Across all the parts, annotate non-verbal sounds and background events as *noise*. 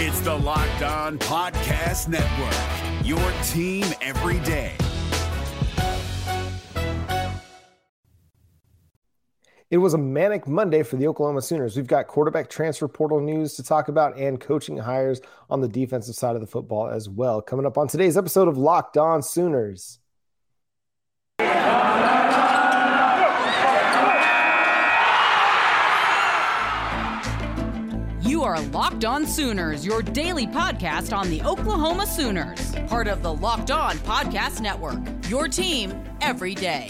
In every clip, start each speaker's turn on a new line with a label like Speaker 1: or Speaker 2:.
Speaker 1: It's the Locked On Podcast Network, your team every day.
Speaker 2: It was a manic Monday for the Oklahoma Sooners. We've got quarterback transfer portal news to talk about and coaching hires on the defensive side of the football as well. Coming up on today's episode of Locked On Sooners.
Speaker 3: Are Locked On Sooners, your daily podcast on the Oklahoma Sooners, part of the Locked On Podcast Network. Your team every day.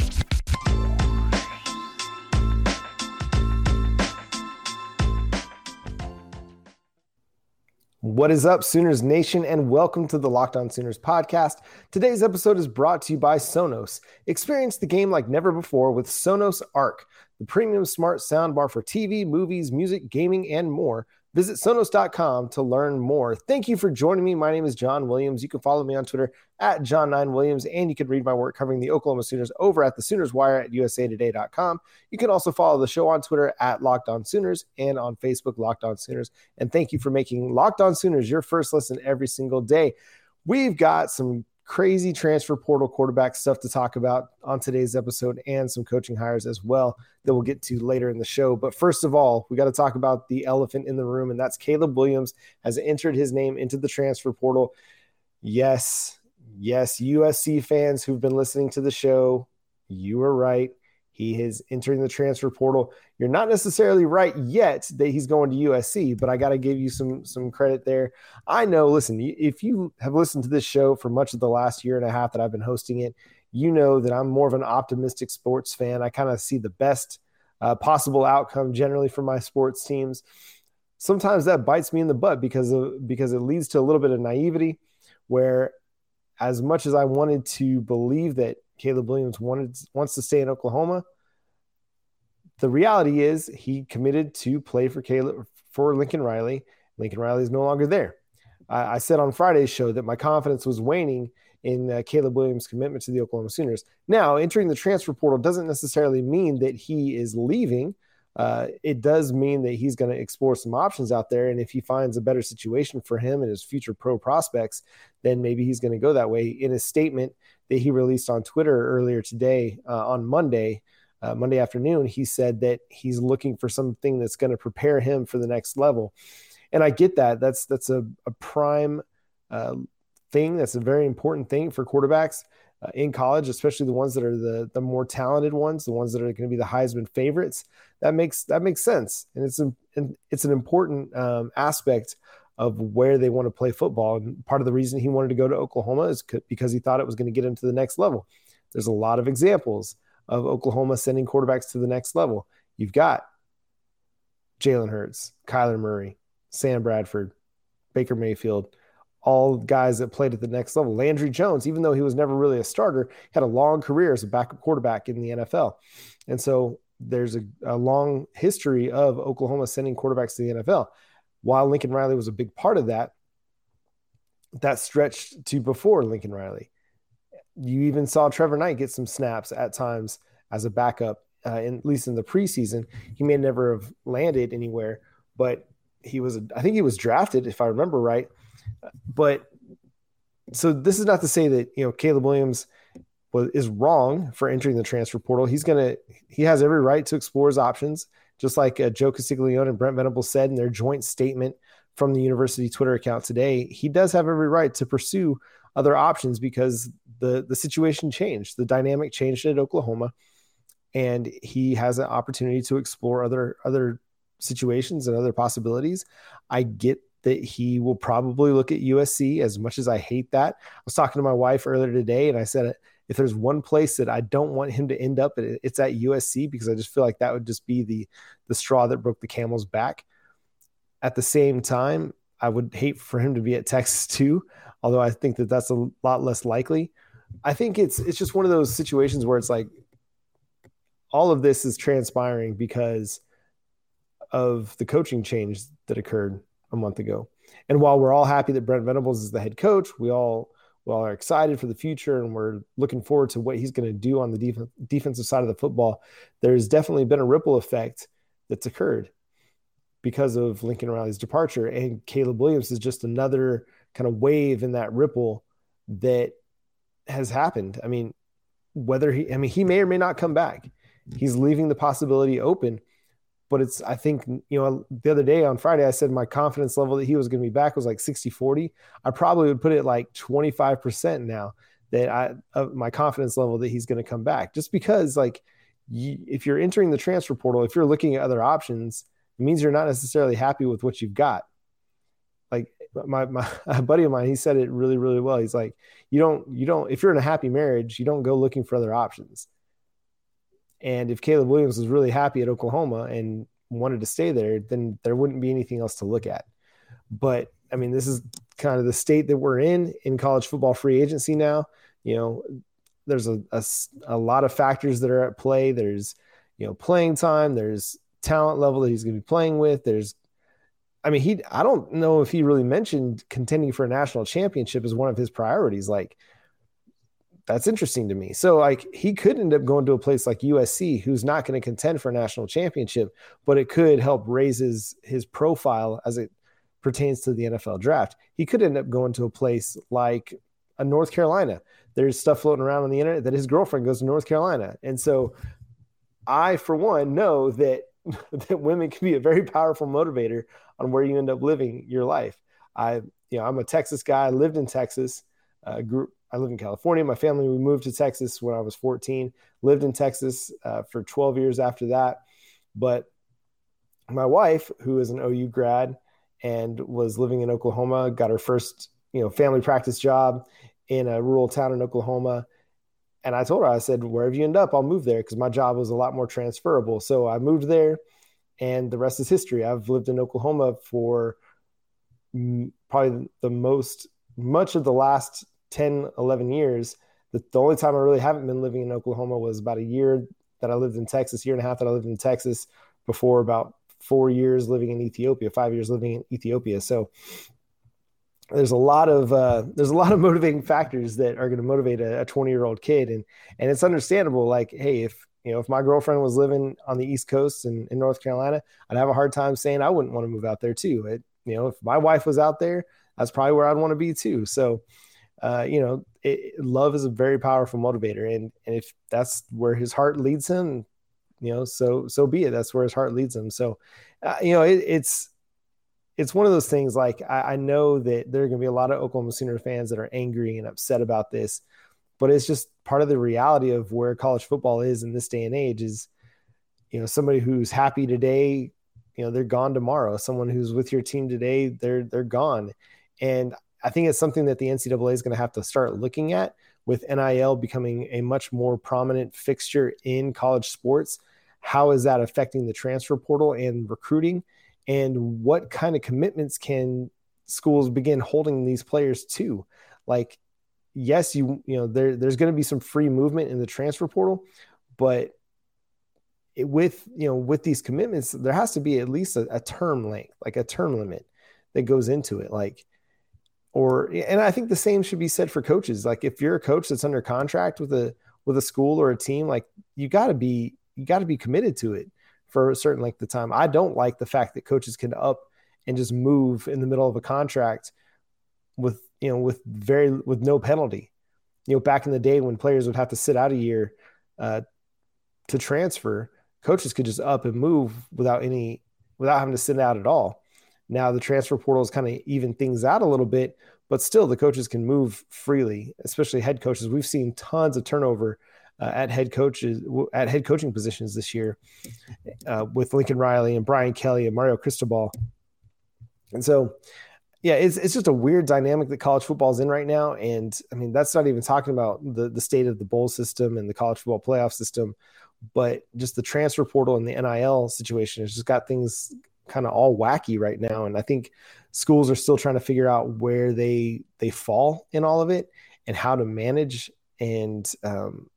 Speaker 2: What is up, Sooners Nation, and welcome to the Locked On Sooners podcast. Today's episode is brought to you by Sonos. Experience the game like never before with Sonos Arc, the premium smart soundbar for TV, movies, music, gaming, and more. Visit Sonos.com to learn more. Thank you for joining me. My name is John Williams. You can follow me on Twitter at John9Williams, and you can read my work covering the Oklahoma Sooners over at the Sooners Wire at USAToday.com. You can also follow the show on Twitter at Locked On Sooners and on Facebook, Locked On Sooners. And thank you for making Locked On Sooners your first listen every single day. We've got some crazy transfer portal quarterback stuff to talk about on today's episode and some coaching hires as well that we'll get to later in the show. But first of all, we got to talk about the elephant in the room, and that's Caleb Williams has entered his name into the transfer portal. Yes, yes, USC fans who've been listening to the show, you were right. He is entering the transfer portal. You're not necessarily right yet that he's going to USC, but I got to give you some some credit there. I know. Listen, if you have listened to this show for much of the last year and a half that I've been hosting it, you know that I'm more of an optimistic sports fan. I kind of see the best uh, possible outcome generally for my sports teams. Sometimes that bites me in the butt because of because it leads to a little bit of naivety, where as much as I wanted to believe that Caleb Williams wanted wants to stay in Oklahoma. The reality is he committed to play for Caleb for Lincoln Riley. Lincoln Riley is no longer there. I, I said on Friday's show that my confidence was waning in uh, Caleb Williams' commitment to the Oklahoma Sooners. Now, entering the transfer portal doesn't necessarily mean that he is leaving. Uh, it does mean that he's going to explore some options out there. And if he finds a better situation for him and his future pro prospects, then maybe he's going to go that way. In a statement that he released on Twitter earlier today uh, on Monday, uh, Monday afternoon, he said that he's looking for something that's going to prepare him for the next level. And I get that. That's that's a, a prime uh, thing. That's a very important thing for quarterbacks uh, in college, especially the ones that are the the more talented ones, the ones that are going to be the Heisman favorites. That makes that makes sense, and it's an it's an important um, aspect of where they want to play football. And part of the reason he wanted to go to Oklahoma is because he thought it was going to get him to the next level. There's a lot of examples of Oklahoma sending quarterbacks to the next level. You've got Jalen Hurts, Kyler Murray, Sam Bradford, Baker Mayfield, all guys that played at the next level. Landry Jones, even though he was never really a starter, had a long career as a backup quarterback in the NFL. And so there's a, a long history of Oklahoma sending quarterbacks to the NFL while Lincoln Riley was a big part of that, that stretched to before Lincoln Riley. You even saw Trevor Knight get some snaps at times as a backup, uh, in, at least in the preseason. He may never have landed anywhere, but he was, I think he was drafted, if I remember right. But so this is not to say that, you know, Caleb Williams was, is wrong for entering the transfer portal. He's to, he has every right to explore his options just like uh, Joe Castiglione and Brent Venables said in their joint statement from the university Twitter account today, he does have every right to pursue other options because the the situation changed, the dynamic changed at Oklahoma, and he has an opportunity to explore other other situations and other possibilities. I get that he will probably look at USC as much as I hate that. I was talking to my wife earlier today and I said if there's one place that I don't want him to end up, it's at USC because I just feel like that would just be the the straw that broke the camel's back. At the same time, I would hate for him to be at Texas too, although I think that that's a lot less likely. I think it's it's just one of those situations where it's like all of this is transpiring because of the coaching change that occurred a month ago. And while we're all happy that Brent Venables is the head coach, we all we all are excited for the future and we're looking forward to what he's going to do on the def- defensive side of the football. There's definitely been a ripple effect that's occurred. because of Lincoln Riley's departure. And Caleb Williams is just another kind of wave in that ripple that has happened. I mean, whether he, I mean, he may or may not come back. Mm-hmm. He's leaving the possibility open. But it's, I think, you know, the other day on Friday, I said my confidence level that he was going to be back was like 60 40. I probably would put it like 25% now that I, of my confidence level that he's going to come back just because, like, you, if you're entering the transfer portal, if you're looking at other options, it means you're not necessarily happy with what you've got. Like my, my *laughs* buddy of mine, he said it really, really well. He's like, you don't, you don't, if you're in a happy marriage, you don't go looking for other options. And if Caleb Williams was really happy at Oklahoma and wanted to stay there, then there wouldn't be anything else to look at. But I mean, this is kind of the state that we're in in college football free agency now. You know, there's a, a, a lot of factors that are at play. There's, you know, playing time. There's talent level that he's going to be playing with. There's, I mean, he, I don't know if he really mentioned contending for a national championship as one of his priorities. Like, that's interesting to me. So, like, he could end up going to a place like USC, who's not going to contend for a national championship, but it could help raise his, his profile as it pertains to the NFL draft. He could end up going to a place like a North Carolina. There's stuff floating around on the internet that his girlfriend goes to North Carolina. And so I, for one, know that *laughs* that women can be a very powerful motivator on where you end up living your life. I, you know, I'm a Texas guy. I lived in Texas. Uh, grew, I live in California. My family we moved to Texas when I was 14. Lived in Texas uh, for 12 years after that. But my wife, who is an OU grad and was living in Oklahoma, got her first, you know, family practice job in a rural town in Oklahoma and I told her, I said, wherever you end up, I'll move there because my job was a lot more transferable. So I moved there, and the rest is history. I've lived in Oklahoma for probably the most, much of the last 10, 11 years. The, the only time I really haven't been living in Oklahoma was about a year that I lived in Texas, year and a half that I lived in Texas before about four years living in Ethiopia, five years living in Ethiopia. So there's a lot of uh, there's a lot of *laughs* motivating factors that are going to motivate a 20 year old kid and and it's understandable like hey if you know if my girlfriend was living on the east coast in, in north carolina i'd have a hard time saying i wouldn't want to move out there too it, you know if my wife was out there that's probably where i'd want to be too so uh, you know it, love is a very powerful motivator and and if that's where his heart leads him you know so so be it that's where his heart leads him so uh, you know it, it's it's one of those things like I, I know that there are going to be a lot of Oklahoma Sooner fans that are angry and upset about this, but it's just part of the reality of where college football is in this day and age is, you know, somebody who's happy today, you know, they're gone tomorrow. Someone who's with your team today, they're they're gone. And I think it's something that the NCAA is going to have to start looking at with NIL becoming a much more prominent fixture in college sports. How is that affecting the transfer portal and recruiting? and what kind of commitments can schools begin holding these players to like yes you you know there there's going to be some free movement in the transfer portal but it, with you know with these commitments there has to be at least a, a term length like a term limit that goes into it like or and i think the same should be said for coaches like if you're a coach that's under contract with a with a school or a team like you got to be you got to be committed to it for a certain length of time. I don't like the fact that coaches can up and just move in the middle of a contract with you know with very with no penalty. You know, back in the day when players would have to sit out a year uh, to transfer, coaches could just up and move without any without having to sit out at all. Now the transfer portal is kind of even things out a little bit, but still the coaches can move freely, especially head coaches. We've seen tons of turnover uh, at head coaches at head coaching positions this year uh, with Lincoln Riley and Brian Kelly and Mario Cristobal. And so, yeah, it's it's just a weird dynamic that college football is in right now. And I mean, that's not even talking about the the state of the bowl system and the college football playoff system, but just the transfer portal and the NIL situation has just got things kind of all wacky right now. And I think schools are still trying to figure out where they they fall in all of it and how to manage and um,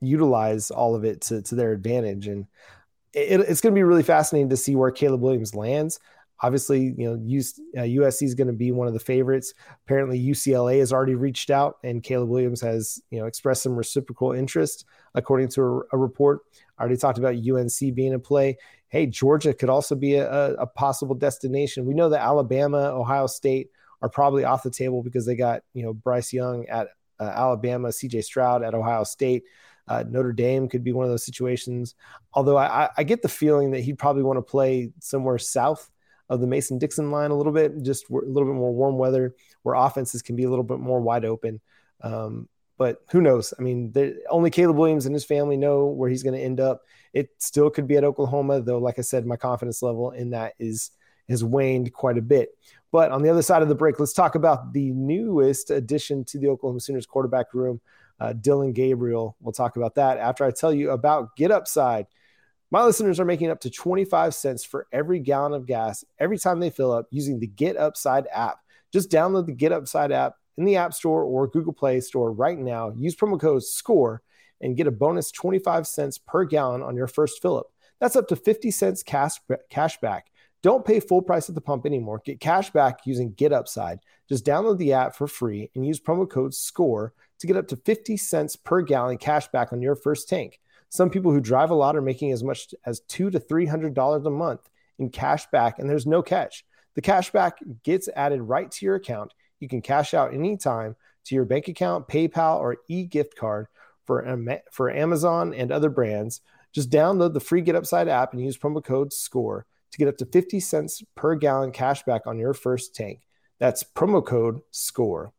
Speaker 2: utilize all of it to, to their advantage. And it, it's going to be really fascinating to see where Caleb Williams lands. Obviously, you know, uh, USC is going to be one of the favorites. Apparently, UCLA has already reached out, and Caleb Williams has, you know, expressed some reciprocal interest, according to a, a report. I already talked about UNC being a play. Hey, Georgia could also be a, a possible destination. We know that Alabama, Ohio State are probably off the table because they got you know Bryce Young at uh, Alabama, C.J. Stroud at Ohio State. Uh, Notre Dame could be one of those situations. Although I, I get the feeling that he'd probably want to play somewhere south of the Mason Dixon line a little bit, just a little bit more warm weather where offenses can be a little bit more wide open. Um, but who knows? I mean, only Caleb Williams and his family know where he's going to end up. It still could be at Oklahoma, though. Like I said, my confidence level in that is has waned quite a bit. But on the other side of the break, let's talk about the newest addition to the Oklahoma Sooners quarterback room, uh, Dillon Gabriel. We'll talk about that after I tell you about Get Upside. My listeners are making up to 25 cents for every gallon of gas every time they fill up using the Get Upside app. Just download the Get Upside app in the App Store or Google Play Store right now. Use promo code SCORE and get a bonus 25 cents per gallon on your first fill up. That's up to 50 cents cash, cash back. Don't pay full price at the pump anymore. Get cash back using Get Upside. Just download the app for free and use promo code SCORE to get up to 50 cents per gallon cash back on your first tank. Some people who drive a lot are making as much as two to three hundred dollars a month in cash back, and there's no catch. The cash back gets added right to your account. You can cash out anytime to your bank account, PayPal, or e-gift card for, for Amazon and other brands. Just download the free Get Upside app and use promo code SCORE to get up to 50 cents per gallon cash back on your first tank. That's promo code SCORE.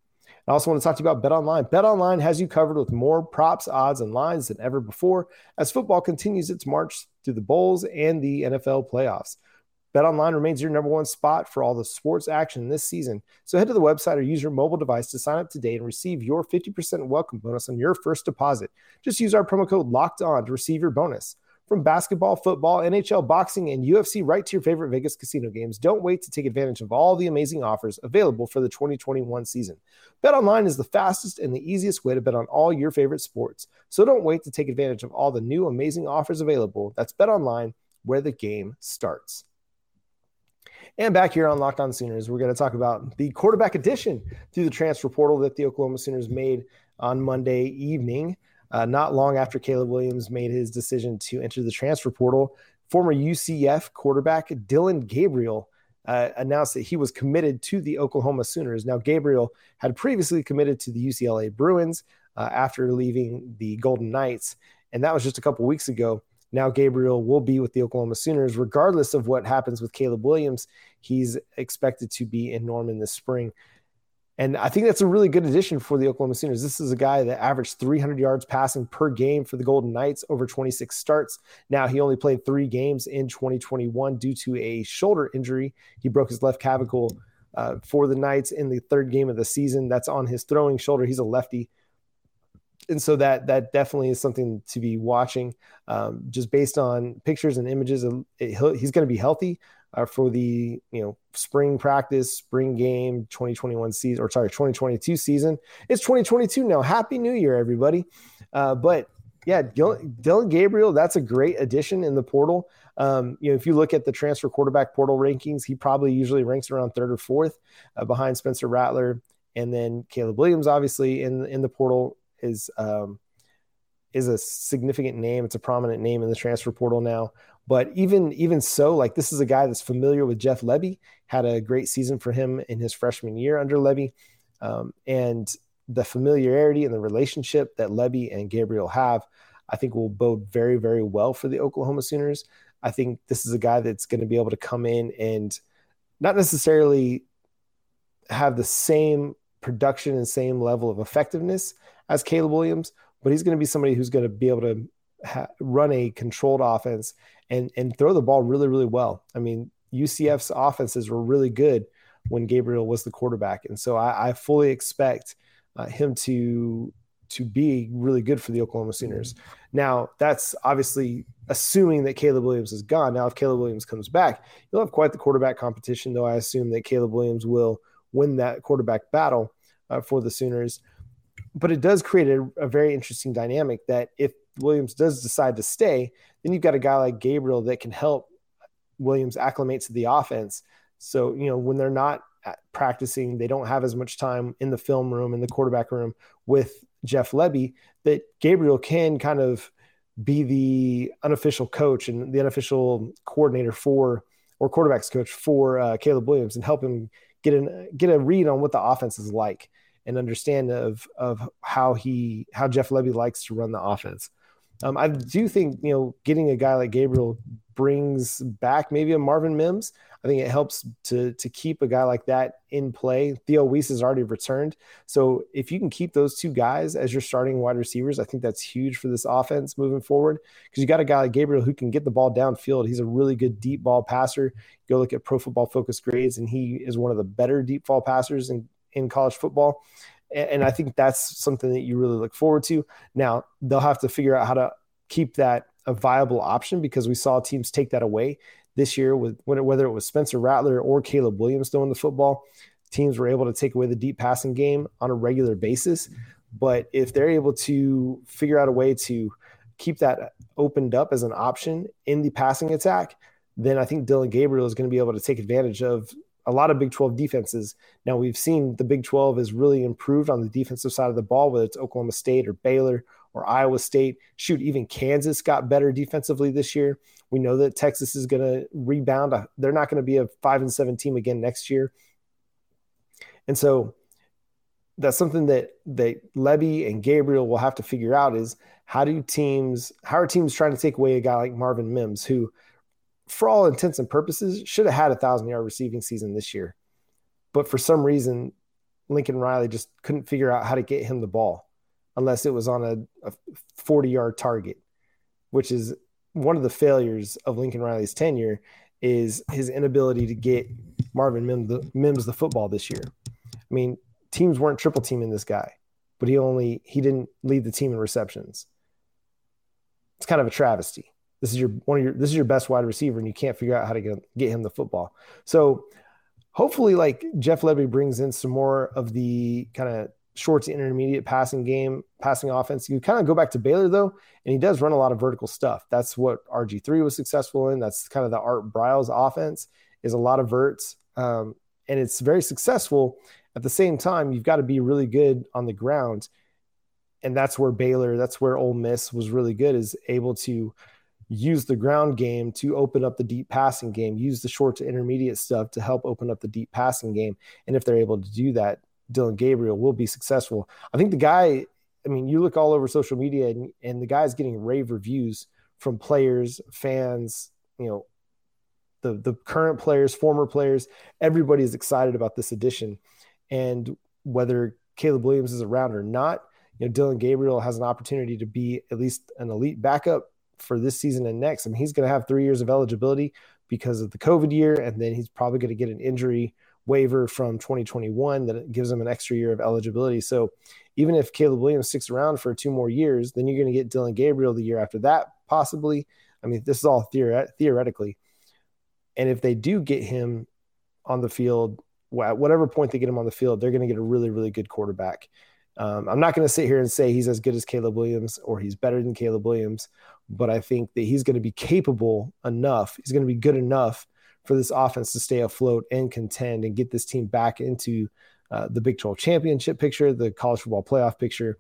Speaker 2: I also want to talk to you about Bet Online. Bet Online has you covered with more props, odds, and lines than ever before as football continues its march through the bowls and the NFL playoffs. BetOnline remains your number one spot for all the sports action this season. So head to the website or use your mobile device to sign up today and receive your 50% welcome bonus on your first deposit. Just use our promo code LOCKED ON to receive your bonus. From basketball, football, NHL, boxing, and UFC right to your favorite Vegas casino games, don't wait to take advantage of all the amazing offers available for the 2021 season. BetOnline is the fastest and the easiest way to bet on all your favorite sports. So don't wait to take advantage of all the new amazing offers available. That's BetOnline, where the game starts. And back here on Locked On Sooners, we're going to talk about the quarterback addition to the transfer portal that the Oklahoma Sooners made on Monday evening, uh, not long after Caleb Williams made his decision to enter the transfer portal. Former UCF quarterback Dillon Gabriel uh, announced that he was committed to the Oklahoma Sooners. Now, Gabriel had previously committed to the UCLA Bruins uh, after leaving the Golden Knights, and that was just a couple weeks ago. Now Gabriel will be with the Oklahoma Sooners, regardless of what happens with Caleb Williams. He's expected to be in Norman this spring. And I think that's a really good addition for the Oklahoma Sooners. This is a guy that averaged 300 yards passing per game for the Golden Knights over 26 starts. Now, he only played three games in 2021 due to a shoulder injury. He broke his left clavicle uh, for the Knights in the third game of the season. That's on his throwing shoulder. He's a lefty and so that that definitely is something to be watching. Um, just based on pictures and images, it, he's going to be healthy uh, for the you know spring practice, spring game, 2021 season, or sorry, 2022 season. It's 2022 now. Happy New Year, everybody! Uh, but yeah, Dillon Gabriel, that's a great addition in the portal. Um, you know, if you look at the transfer quarterback portal rankings, he probably usually ranks around third or fourth uh, behind Spencer Rattler and then Caleb Williams, obviously in in the portal is um, is a significant name. It's a prominent name in the transfer portal now. But even even so, like this is a guy that's familiar with Jeff Lebby. Had a great season for him in his freshman year under Lebby, um, and the familiarity and the relationship that Lebby and Gabriel have, I think will bode very very well for the Oklahoma Sooners. I think this is a guy that's going to be able to come in and not necessarily have the same production and same level of effectiveness as Caleb Williams, but he's going to be somebody who's going to be able to ha- run a controlled offense and and throw the ball really really well. I mean, UCF's offenses were really good when Gabriel was the quarterback, and so I, I fully expect uh, him to to be really good for the Oklahoma Sooners. Now, that's obviously assuming that Caleb Williams is gone. Now, if Caleb Williams comes back, you'll have quite the quarterback competition, though I assume that Caleb Williams will win that quarterback battle uh, for the Sooners but it does create a, a, very interesting dynamic that if Williams does decide to stay, then you've got a guy like Gabriel that can help Williams acclimate to the offense. So, you know, when they're not practicing, they don't have as much time in the film room, in the quarterback room with Jeff Lebby, that Gabriel can kind of be the unofficial coach and the unofficial coordinator for or quarterbacks coach for uh, Caleb Williams and help him get an get a read on what the offense is like and understand of of how he how Jeff Lebby likes to run the offense. Um, I do think you know getting a guy like Gabriel brings back maybe a Marvin Mims. I think it helps to to keep a guy like that in play. Theo Wease has already returned, so if you can keep those two guys as your starting wide receivers, I think that's huge for this offense moving forward. Because you got a guy like Gabriel who can get the ball downfield. He's a really good deep ball passer. Go look at Pro Football Focus grades, and he is one of the better deep ball passers in in college football. And I think that's something that you really look forward to. Now they'll have to figure out how to keep that a viable option because we saw teams take that away this year with whether it was Spencer Rattler or Caleb Williams throwing the football. Teams were able to take away the deep passing game on a regular basis. But if they're able to figure out a way to keep that opened up as an option in the passing attack, then I think Dillon Gabriel is going to be able to take advantage of a lot of Big 12 defenses. Now we've seen the Big 12 has really improved on the defensive side of the ball, whether it's Oklahoma State or Baylor or Iowa State. Shoot, even Kansas got better defensively this year. We know that Texas is going to rebound. Uh, they're not going to be a five and seven team again next year. And so that's something that that Lebby and Gabriel will have to figure out is how do teams how are teams trying to take away a guy like Marvin Mims who for all intents and purposes should have had a thousand yard receiving season this year. But for some reason, Lincoln Riley just couldn't figure out how to get him the ball unless it was on a, a 40 yard target, which is one of the failures of Lincoln Riley's tenure is his inability to get Marvin Mims the, Mims the football this year. I mean, teams weren't triple teaming this guy, but he only he didn't lead the team in receptions. It's kind of a travesty. This is your one of your this is your best wide receiver, and you can't figure out how to get, get him the football. So hopefully, like Jeff Lebby brings in some more of the kind of short to intermediate passing game, passing offense. You kind of go back to Baylor though, and he does run a lot of vertical stuff. That's what RG3 was successful in. That's kind of the Art Briles offense is a lot of verts. Um, and it's very successful. At the same time, you've got to be really good on the ground. And that's where Baylor, that's where Ole Miss was really good, is able to use the ground game to open up the deep passing game, use the short to intermediate stuff to help open up the deep passing game. And if they're able to do that, Dillon Gabriel will be successful. I think the guy, I mean, you look all over social media and, and the guy's getting rave reviews from players, fans, you know, the the current players, former players, everybody's excited about this addition. And whether Caleb Williams is around or not, you know, Dillon Gabriel has an opportunity to be at least an elite backup for this season and next. I mean, he's going to have three years of eligibility because of the COVID year, and then he's probably going to get an injury waiver from 2021 that gives him an extra year of eligibility. So even if Caleb Williams sticks around for two more years, then you're going to get Dillon Gabriel the year after that, possibly. I mean, this is all theoret- theoretically. And if they do get him on the field, at whatever point they get him on the field, they're going to get a really, really good quarterback. Um, I'm not going to sit here and say he's as good as Caleb Williams or he's better than Caleb Williams, but I think that he's going to be capable enough. He's going to be good enough for this offense to stay afloat and contend and get this team back into uh, the Big 12 championship picture, the college football playoff picture,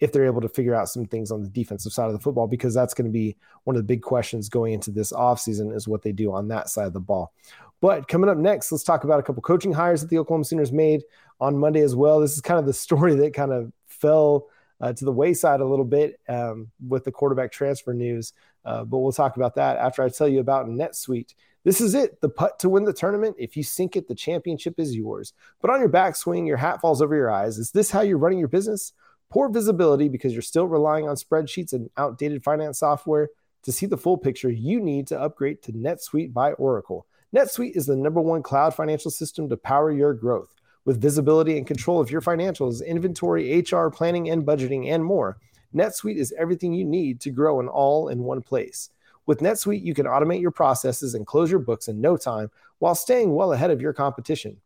Speaker 2: if they're able to figure out some things on the defensive side of the football, because that's going to be one of the big questions going into this offseason is what they do on that side of the ball. But coming up next, let's talk about a couple coaching hires that the Oklahoma Sooners made on Monday as well. This is kind of the *laughs* story that kind of fell uh, to the wayside a little bit um, with the quarterback transfer news. Uh, but we'll talk about that after I tell you about NetSuite. This is it, the putt to win the tournament. If you sink it, the championship is yours. But on your backswing, your hat falls over your eyes. Is this how you're running your business? Poor visibility because you're still relying on spreadsheets and outdated finance software. To see the full picture, you need to upgrade to NetSuite by Oracle. NetSuite is the number one cloud financial system to power your growth. With visibility and control of your financials, inventory, HR, planning, and budgeting, and more, NetSuite is everything you need to grow in all in one place. With NetSuite, you can automate your processes and close your books in no time while staying well ahead of your competition.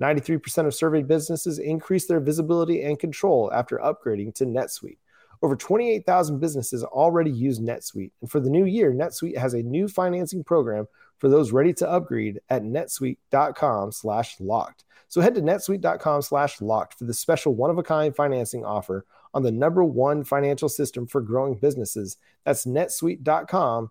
Speaker 2: 93% of surveyed businesses increase their visibility and control after upgrading to NetSuite. Over 28,000 businesses already use NetSuite, and for the new year, NetSuite has a new financing program for those ready to upgrade at netsuite.com/locked. So head to netsuite.com/locked for the special one-of-a-kind financing offer on the number one financial system for growing businesses. That's netsuite.com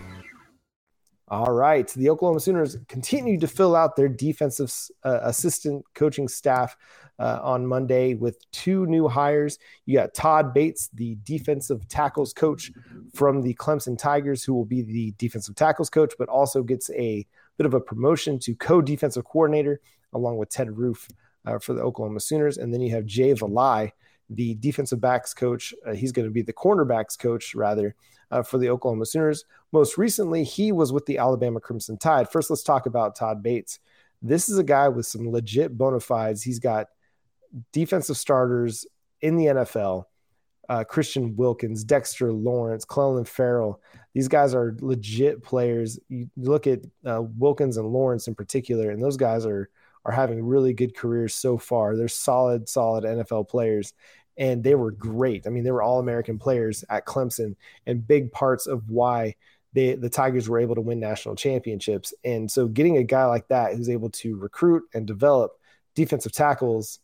Speaker 2: All right. The Oklahoma Sooners continue to fill out their defensive uh, assistant coaching staff uh, on Monday with two new hires. You got Todd Bates, the defensive tackles coach from the Clemson Tigers, who will be the defensive tackles coach, but also gets a bit of a promotion to co defensive coordinator along with Ted Roof uh, for the Oklahoma Sooners. And then you have Jay Valai, the defensive backs coach. Uh, he's going to be the cornerbacks coach, rather, uh, for the Oklahoma Sooners. Most recently, he was with the Alabama Crimson Tide. First, let's talk about Todd Bates. This is a guy with some legit bona fides. He's got defensive starters in the NFL. Uh, Christian Wilkins, Dexter Lawrence, Clelin Ferrell. These guys are legit players. You look at uh, Wilkins and Lawrence in particular, and those guys are are having really good careers so far. They're solid, solid NFL players, and they were great. I mean, they were all American players at Clemson, and big parts of why they, the Tigers were able to win national championships. And so, getting a guy like that who's able to recruit and develop defensive tackles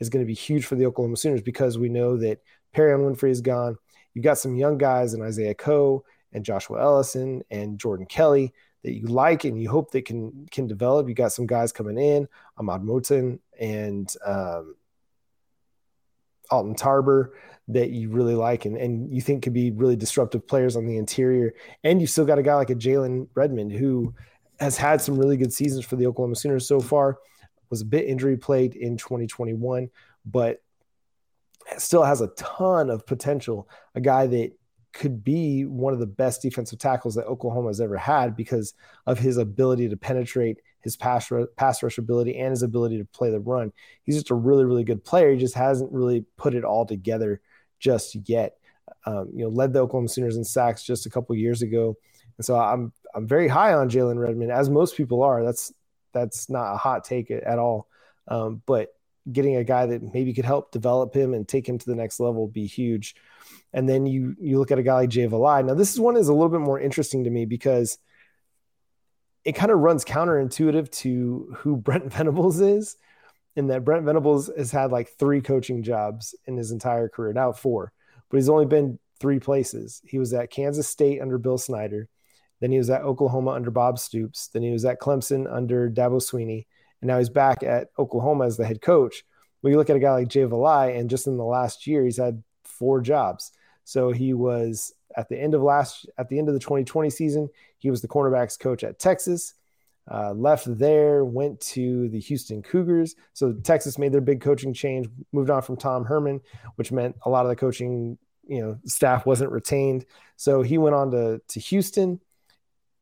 Speaker 2: is going to be huge for the Oklahoma Sooners because we know that Perrion Winfrey is gone. You've got some young guys in Isaiah Coe and Joshua Ellison and Jordan Kelley that you like and you hope they can can develop. You got some guys coming in, Ahmad Moten and um, Alton Tarbor that you really like and, and you think could be really disruptive players on the interior. And you've still got a guy like a Jalen Redmond who has had some really good seasons for the Oklahoma Sooners so far. Was a bit injury plagued in 2021, but still has a ton of potential. A guy that could be one of the best defensive tackles that Oklahoma has ever had because of his ability to penetrate, his pass, pass rush ability, and his ability to play the run. He's just a really, really good player. He just hasn't really put it all together just yet. Um, you know, led the Oklahoma Sooners in sacks just a couple years ago, and so I'm I'm very high on Jalen Redmond, as most people are. That's that's not a hot take at all. Um, but getting a guy that maybe could help develop him and take him to the next level be huge. And then you you look at a guy like Jay Valai. Now, this is one is a little bit more interesting to me because it kind of runs counterintuitive to who *laughs* Brent Venables is, in that Brent Venables has had like three coaching jobs in his entire career, now four, but he's only been three places. He was at Kansas State under Bill Snyder, then he was at Oklahoma under Bob Stoops, then he was at Clemson under Dabo Swinney, and now he's back at Oklahoma as the head coach. When you look at a guy like Jay Valai, and just in the last year, he's had four jobs. So he was at the end of last at the end of the 2020 season, he was the cornerbacks coach at Texas. Uh, left there, went to the Houston Cougars. So Texas made their big coaching change, moved on from Tom Herman, which meant a lot of the coaching, you know, staff wasn't retained. So he went on to to Houston,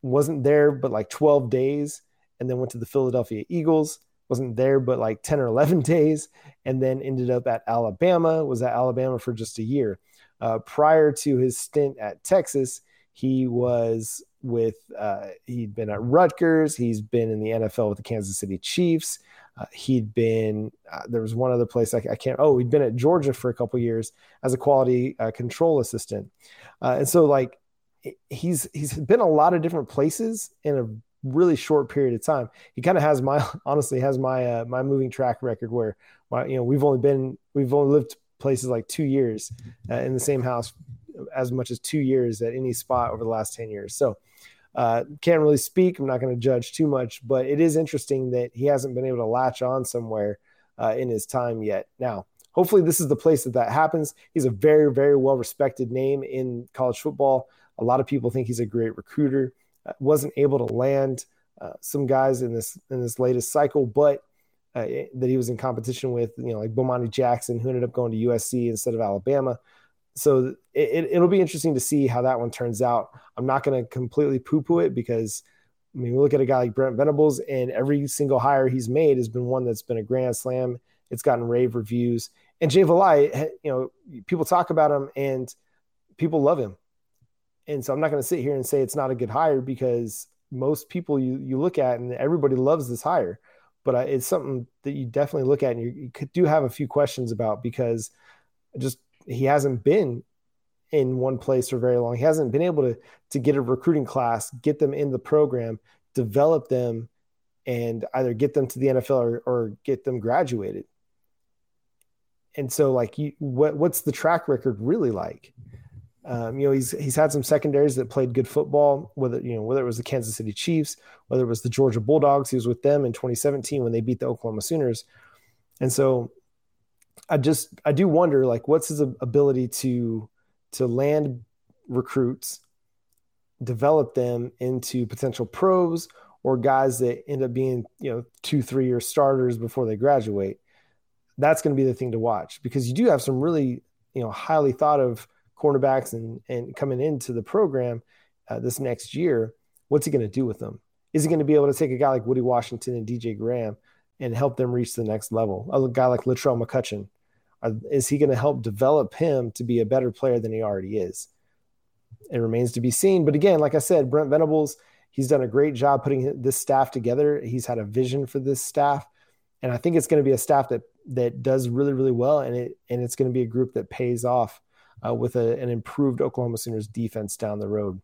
Speaker 2: wasn't there but like 12 days, and then went to the Philadelphia Eagles. Wasn't there but like 10 or 11 *laughs* days, and then ended up at Alabama. Was at Alabama for just a year. Uh, prior to his stint at Texas, he was with uh, he'd been at Rutgers. He's been in the NFL with the Kansas City Chiefs. Uh, he'd been uh, there was one other place I, I, can't. Oh, he'd been at Georgia for a couple years as a quality uh, control assistant, uh, and so like he's he's been a lot of different places in a really short period of time. He kind of has my *laughs* honestly has my uh, my moving track record where my you know we've only been we've only lived places like two years uh, in the same house as much as two years at any spot over the last 10 years. So uh, can't really speak. I'm not going to judge too much, but it is interesting that he hasn't been able to latch on somewhere uh, in his time yet. Now, hopefully, this is the place that that happens. He's a very, very well respected name in college football. A lot of people think he's a great recruiter. Uh, wasn't able to land uh, some guys in this in this latest cycle, but uh, that he was in competition with, you know, like Domani Jackson, who ended up going to USC instead of Alabama. So it, it, will be interesting to see how that one turns out. I'm not going to completely poo poo it because, I mean, we look at a guy like Brent Venables, and every single hire he's made has been one that's been a grand slam. It's gotten rave reviews. And Jay Valai, you know, people talk about him and people love him. and so I'm not going to sit here and say it's not a good hire because most people you you look at and everybody loves this hire, but it's something that you definitely look at and you, you do have a few questions about because just he hasn't been in one place for very long. He hasn't been able to to get a recruiting class, get them in the program, develop them, and either get them to the NFL or, or get them graduated. And so, like, you, what what's the track record really like? Um, you know, he's he's had some secondaries that played good football. Whether you know whether it was the Kansas City Chiefs, whether it was the Georgia Bulldogs, he was with them in 2017 when they beat the Oklahoma Sooners. And so, I just I do wonder like what's his ability to to land recruits, develop them into potential pros or guys that end up being, you know, two, three year starters before they graduate. That's going to be the thing to watch because you do have some really, you know, highly thought of cornerbacks and, and coming into the program uh, this next year. What's he going to do with them? Is he going to be able to take a guy like Woody Washington and DJ Graham and help them reach the next level? A guy like Latrell McCutchin, is he going to help develop him to be a better player than he already is? It remains to be seen. But again, like I said, Brent Venables, he's done a great job putting this staff together. He's had a vision for this staff, and I think it's going to be a staff that that does really really well, and it and it's going to be a group that pays off uh, with a, an improved Oklahoma Sooners defense down the road.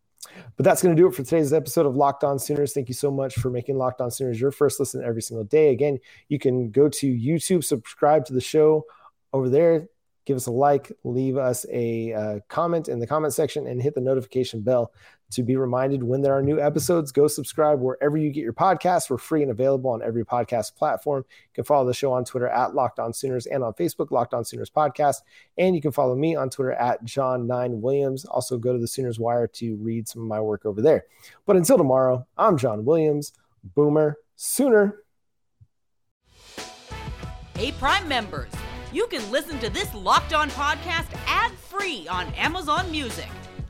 Speaker 2: But that's going to do it for today's episode of Locked On Sooners. Thank you so much for making Locked On Sooners your first listen every single day. Again, you can go to YouTube, subscribe to the show over there. Give us a like, leave us a uh, comment in the comment section, and hit the notification bell to be reminded when there are new episodes. Go subscribe wherever you get your podcasts. We're free and available on every podcast platform. You can follow the show on Twitter at Locked On Sooners and on Facebook, Locked On Sooners Podcast. And you can follow me on Twitter at John9 Williams. Also, go to the Sooners Wire to read some of my work over there. But until tomorrow, I'm John Williams, Boomer Sooner.
Speaker 3: Hey, Prime members you can listen to this Locked On podcast ad free on Amazon Music.